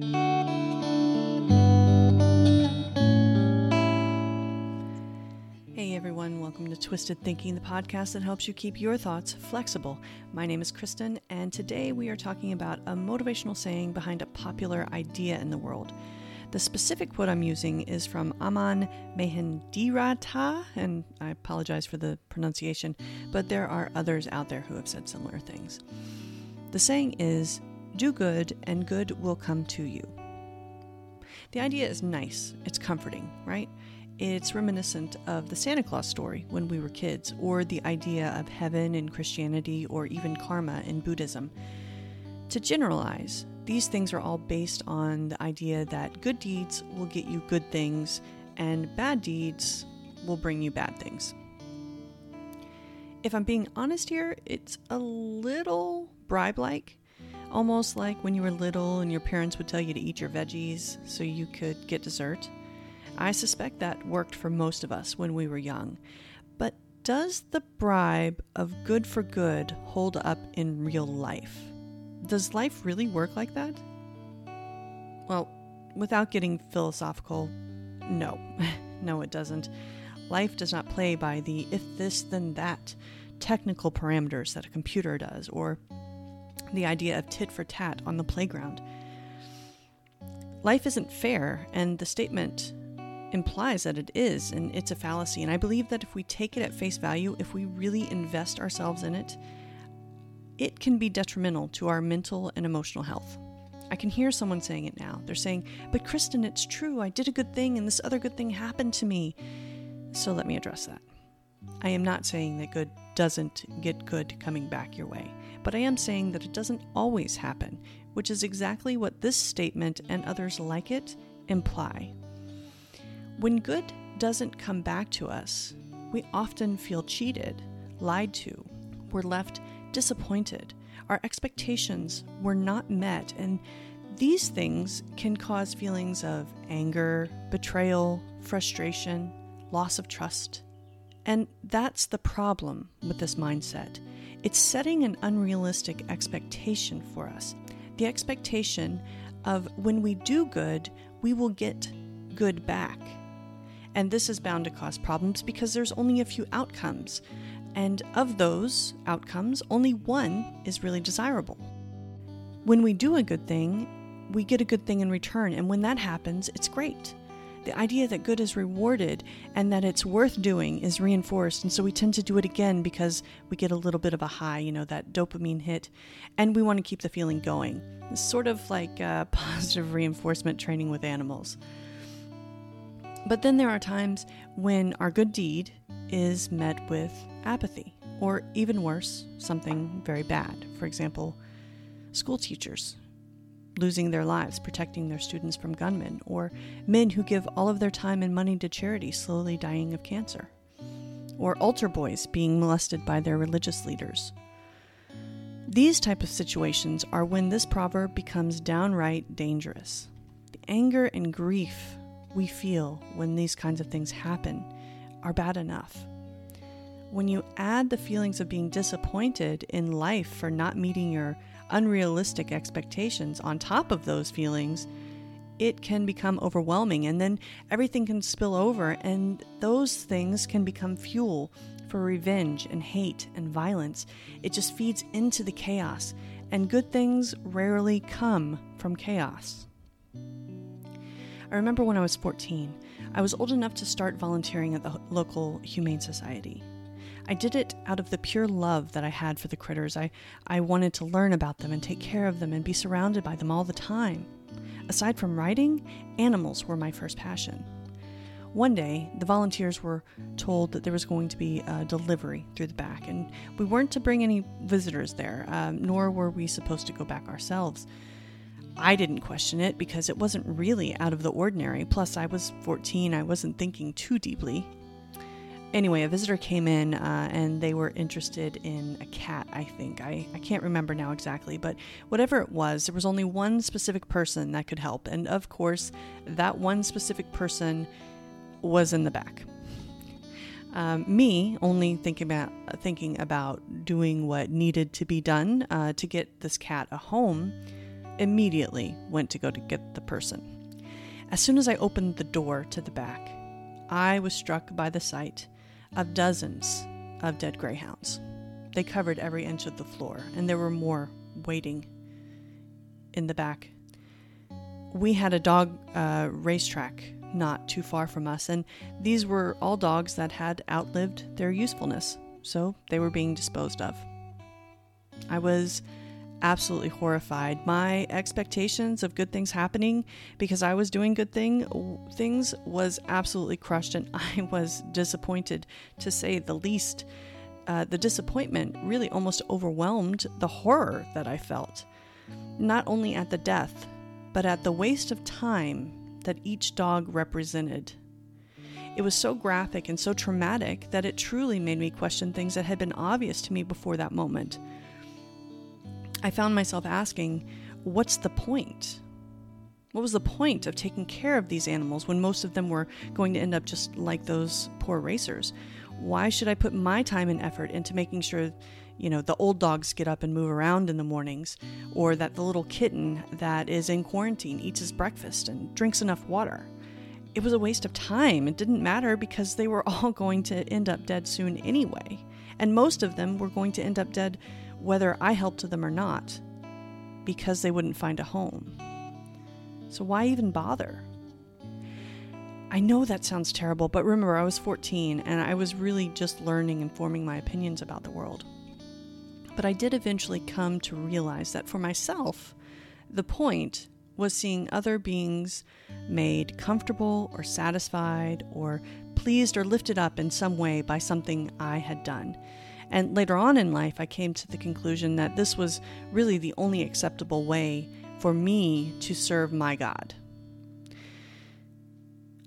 Hey everyone, welcome to Twisted Thinking, the podcast that helps you keep your thoughts flexible. My name is Kristen, and today we are talking about a motivational saying behind a popular idea in the world. The specific quote I'm using is from Aman Mehendirata, and I apologize for the pronunciation, but there are others out there who have said similar things. The saying is, Do good, and good will come to you. The idea is nice, it's comforting, right? It's reminiscent of the Santa Claus story when we were kids, or the idea of heaven in Christianity, or even karma in Buddhism. To generalize, these things are all based on the idea that good deeds will get you good things, and bad deeds will bring you bad things. If I'm being honest here, it's a little bribe like almost like when you were little and your parents would tell you to eat your veggies so you could get dessert. I suspect that worked for most of us when we were young. But does the bribe of good for good hold up in real life? Does life really work like that? Well, without getting philosophical, no. no, it doesn't. Life does not play by the if this then that technical parameters that a computer does, or the idea of tit for tat on the playground. Life isn't fair, and the statement implies that it is, and it's a fallacy. And I believe that if we take it at face value, if we really invest ourselves in it, it can be detrimental to our mental and emotional health. I can hear someone saying it now. They're saying, But Kristen, it's true. I did a good thing, and this other good thing happened to me. So let me address that. I am not saying that good doesn't get good coming back your way but I am saying that it doesn't always happen, which is exactly what this statement and others like it imply. When good doesn't come back to us, we often feel cheated, lied to, we're left disappointed, our expectations were not met, and these things can cause feelings of anger, betrayal, frustration, loss of trust. And that's the problem with this mindset. It's setting an unrealistic expectation for us. The expectation of when we do good, we will get good back. And this is bound to cause problems because there's only a few outcomes. And of those outcomes, only one is really desirable. When we do a good thing, we get a good thing in return. And when that happens, it's great the idea that good is rewarded and that it's worth doing is reinforced. And so we tend to do it again because we get a little bit of a high, you know, that dopamine hit, and we want to keep the feeling going. It's sort of like uh, positive reinforcement training with animals. But then there are times when our good deed is met with apathy, or even worse, something very bad. For example, school teachers losing their lives protecting their students from gunmen, or men who give all of their time and money to charity slowly dying of cancer, or altar boys being molested by their religious leaders. These type of situations are when this proverb becomes downright dangerous. The anger and grief we feel when these kinds of things happen are bad enough. When you add the feelings of being disappointed in life for not meeting your unrealistic expectations on top of those feelings, it can become overwhelming and then everything can spill over, and those things can become fuel for revenge and hate and violence. It just feeds into the chaos, and good things rarely come from chaos. I remember when I was 14, I was old enough to start volunteering at the local Humane Society. I did it out of the pure love that I had for the critters. I, I wanted to learn about them and take care of them and be surrounded by them all the time. Aside from writing, animals were my first passion. One day, the volunteers were told that there was going to be a delivery through the back, and we weren't to bring any visitors there, um, nor were we supposed to go back ourselves. I didn't question it because it wasn't really out of the ordinary. Plus, I was 14, I wasn't thinking too deeply anyway, a visitor came in uh, and they were interested in a cat, I think. I, I can't remember now exactly, but whatever it was, there was only one specific person that could help. And of course, that one specific person was in the back. Um, me only thinking about thinking about doing what needed to be done uh, to get this cat a home immediately went to go to get the person. As soon as I opened the door to the back, I was struck by the sight of dozens of dead greyhounds. They covered every inch of the floor, and there were more waiting in the back. We had a dog uh, racetrack not too far from us, and these were all dogs that had outlived their usefulness, so they were being disposed of. I was absolutely horrified. My expectations of good things happening because I was doing good thing things was absolutely crushed, and I was disappointed to say the least. Uh, the disappointment really almost overwhelmed the horror that I felt, not only at the death, but at the waste of time that each dog represented. It was so graphic and so traumatic that it truly made me question things that had been obvious to me before that moment. I found myself asking, what's the point? What was the point of taking care of these animals when most of them were going to end up just like those poor racers? Why should I put my time and effort into making sure, you know, the old dogs get up and move around in the mornings, or that the little kitten that is in quarantine eats his breakfast and drinks enough water? It was a waste of time. It didn't matter because they were all going to end up dead soon anyway. And most of them were going to end up dead whether I helped them or not, because they wouldn't find a home. So why even bother? I know that sounds terrible, but remember, I was 14 and I was really just learning and forming my opinions about the world. But I did eventually come to realize that for myself, the point was seeing other beings made comfortable or satisfied or pleased or lifted up in some way by something I had done. And later on in life, I came to the conclusion that this was really the only acceptable way for me to serve my God.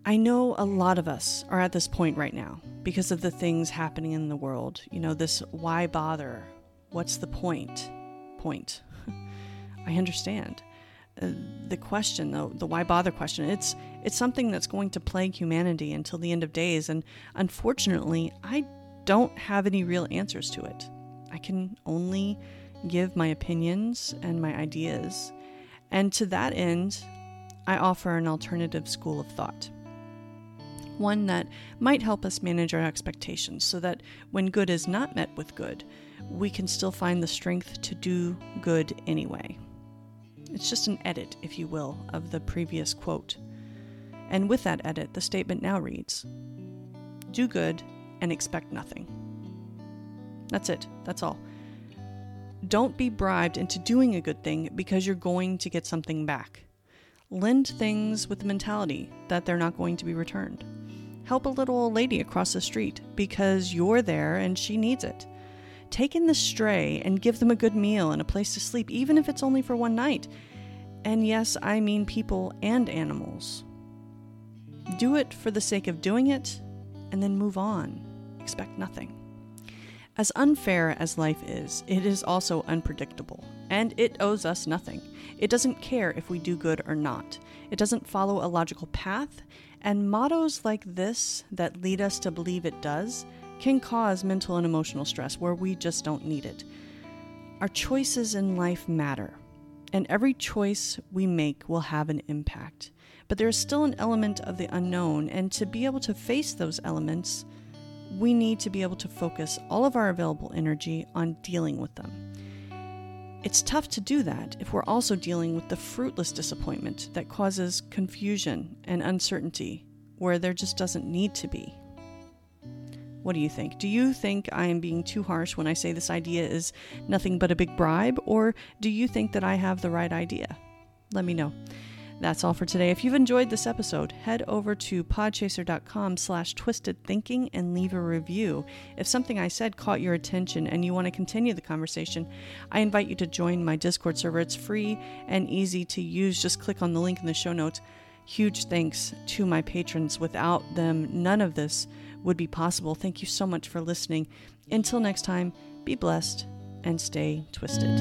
I know a lot of us are at this point right now because of the things happening in the world. You know, this why bother? What's the point? Point. I understand. Uh, the question, though, the why bother question, it's it's something that's going to plague humanity until the end of days, and unfortunately, I don't have any real answers to it. I can only give my opinions and my ideas, and to that end, I offer an alternative school of thought. One that might help us manage our expectations so that when good is not met with good, we can still find the strength to do good anyway. It's just an edit, if you will, of the previous quote. And with that edit, the statement now reads Do good and expect nothing. That's it. That's all. Don't be bribed into doing a good thing because you're going to get something back. Lend things with the mentality that they're not going to be returned. Help a little old lady across the street because you're there and she needs it. Take in the stray and give them a good meal and a place to sleep, even if it's only for one night. And yes, I mean people and animals. Do it for the sake of doing it and then move on expect nothing. As unfair as life is, it is also unpredictable, and it owes us nothing. It doesn't care if we do good or not. It doesn't follow a logical path, and mottos like this that lead us to believe it does can cause mental and emotional stress where we just don't need it. Our choices in life matter, and every choice we make will have an impact. But there is still an element of the unknown, and to be able to face those elements, we need to be able to focus all of our available energy on dealing with them. It's tough to do that if we're also dealing with the fruitless disappointment that causes confusion and uncertainty where there just doesn't need to be. What do you think? Do you think I am being too harsh when I say this idea is nothing but a big bribe, or do you think that I have the right idea? Let me know. That's all for today. If you've enjoyed this episode, head over to podchaser.com slash twisted thinking and leave a review. If something I said caught your attention and you want to continue the conversation, I invite you to join my Discord server. It's free and easy to use. Just click on the link in the show notes. Huge thanks to my patrons. Without them, none of this would be possible. Thank you so much for listening. Until next time, be blessed and stay twisted.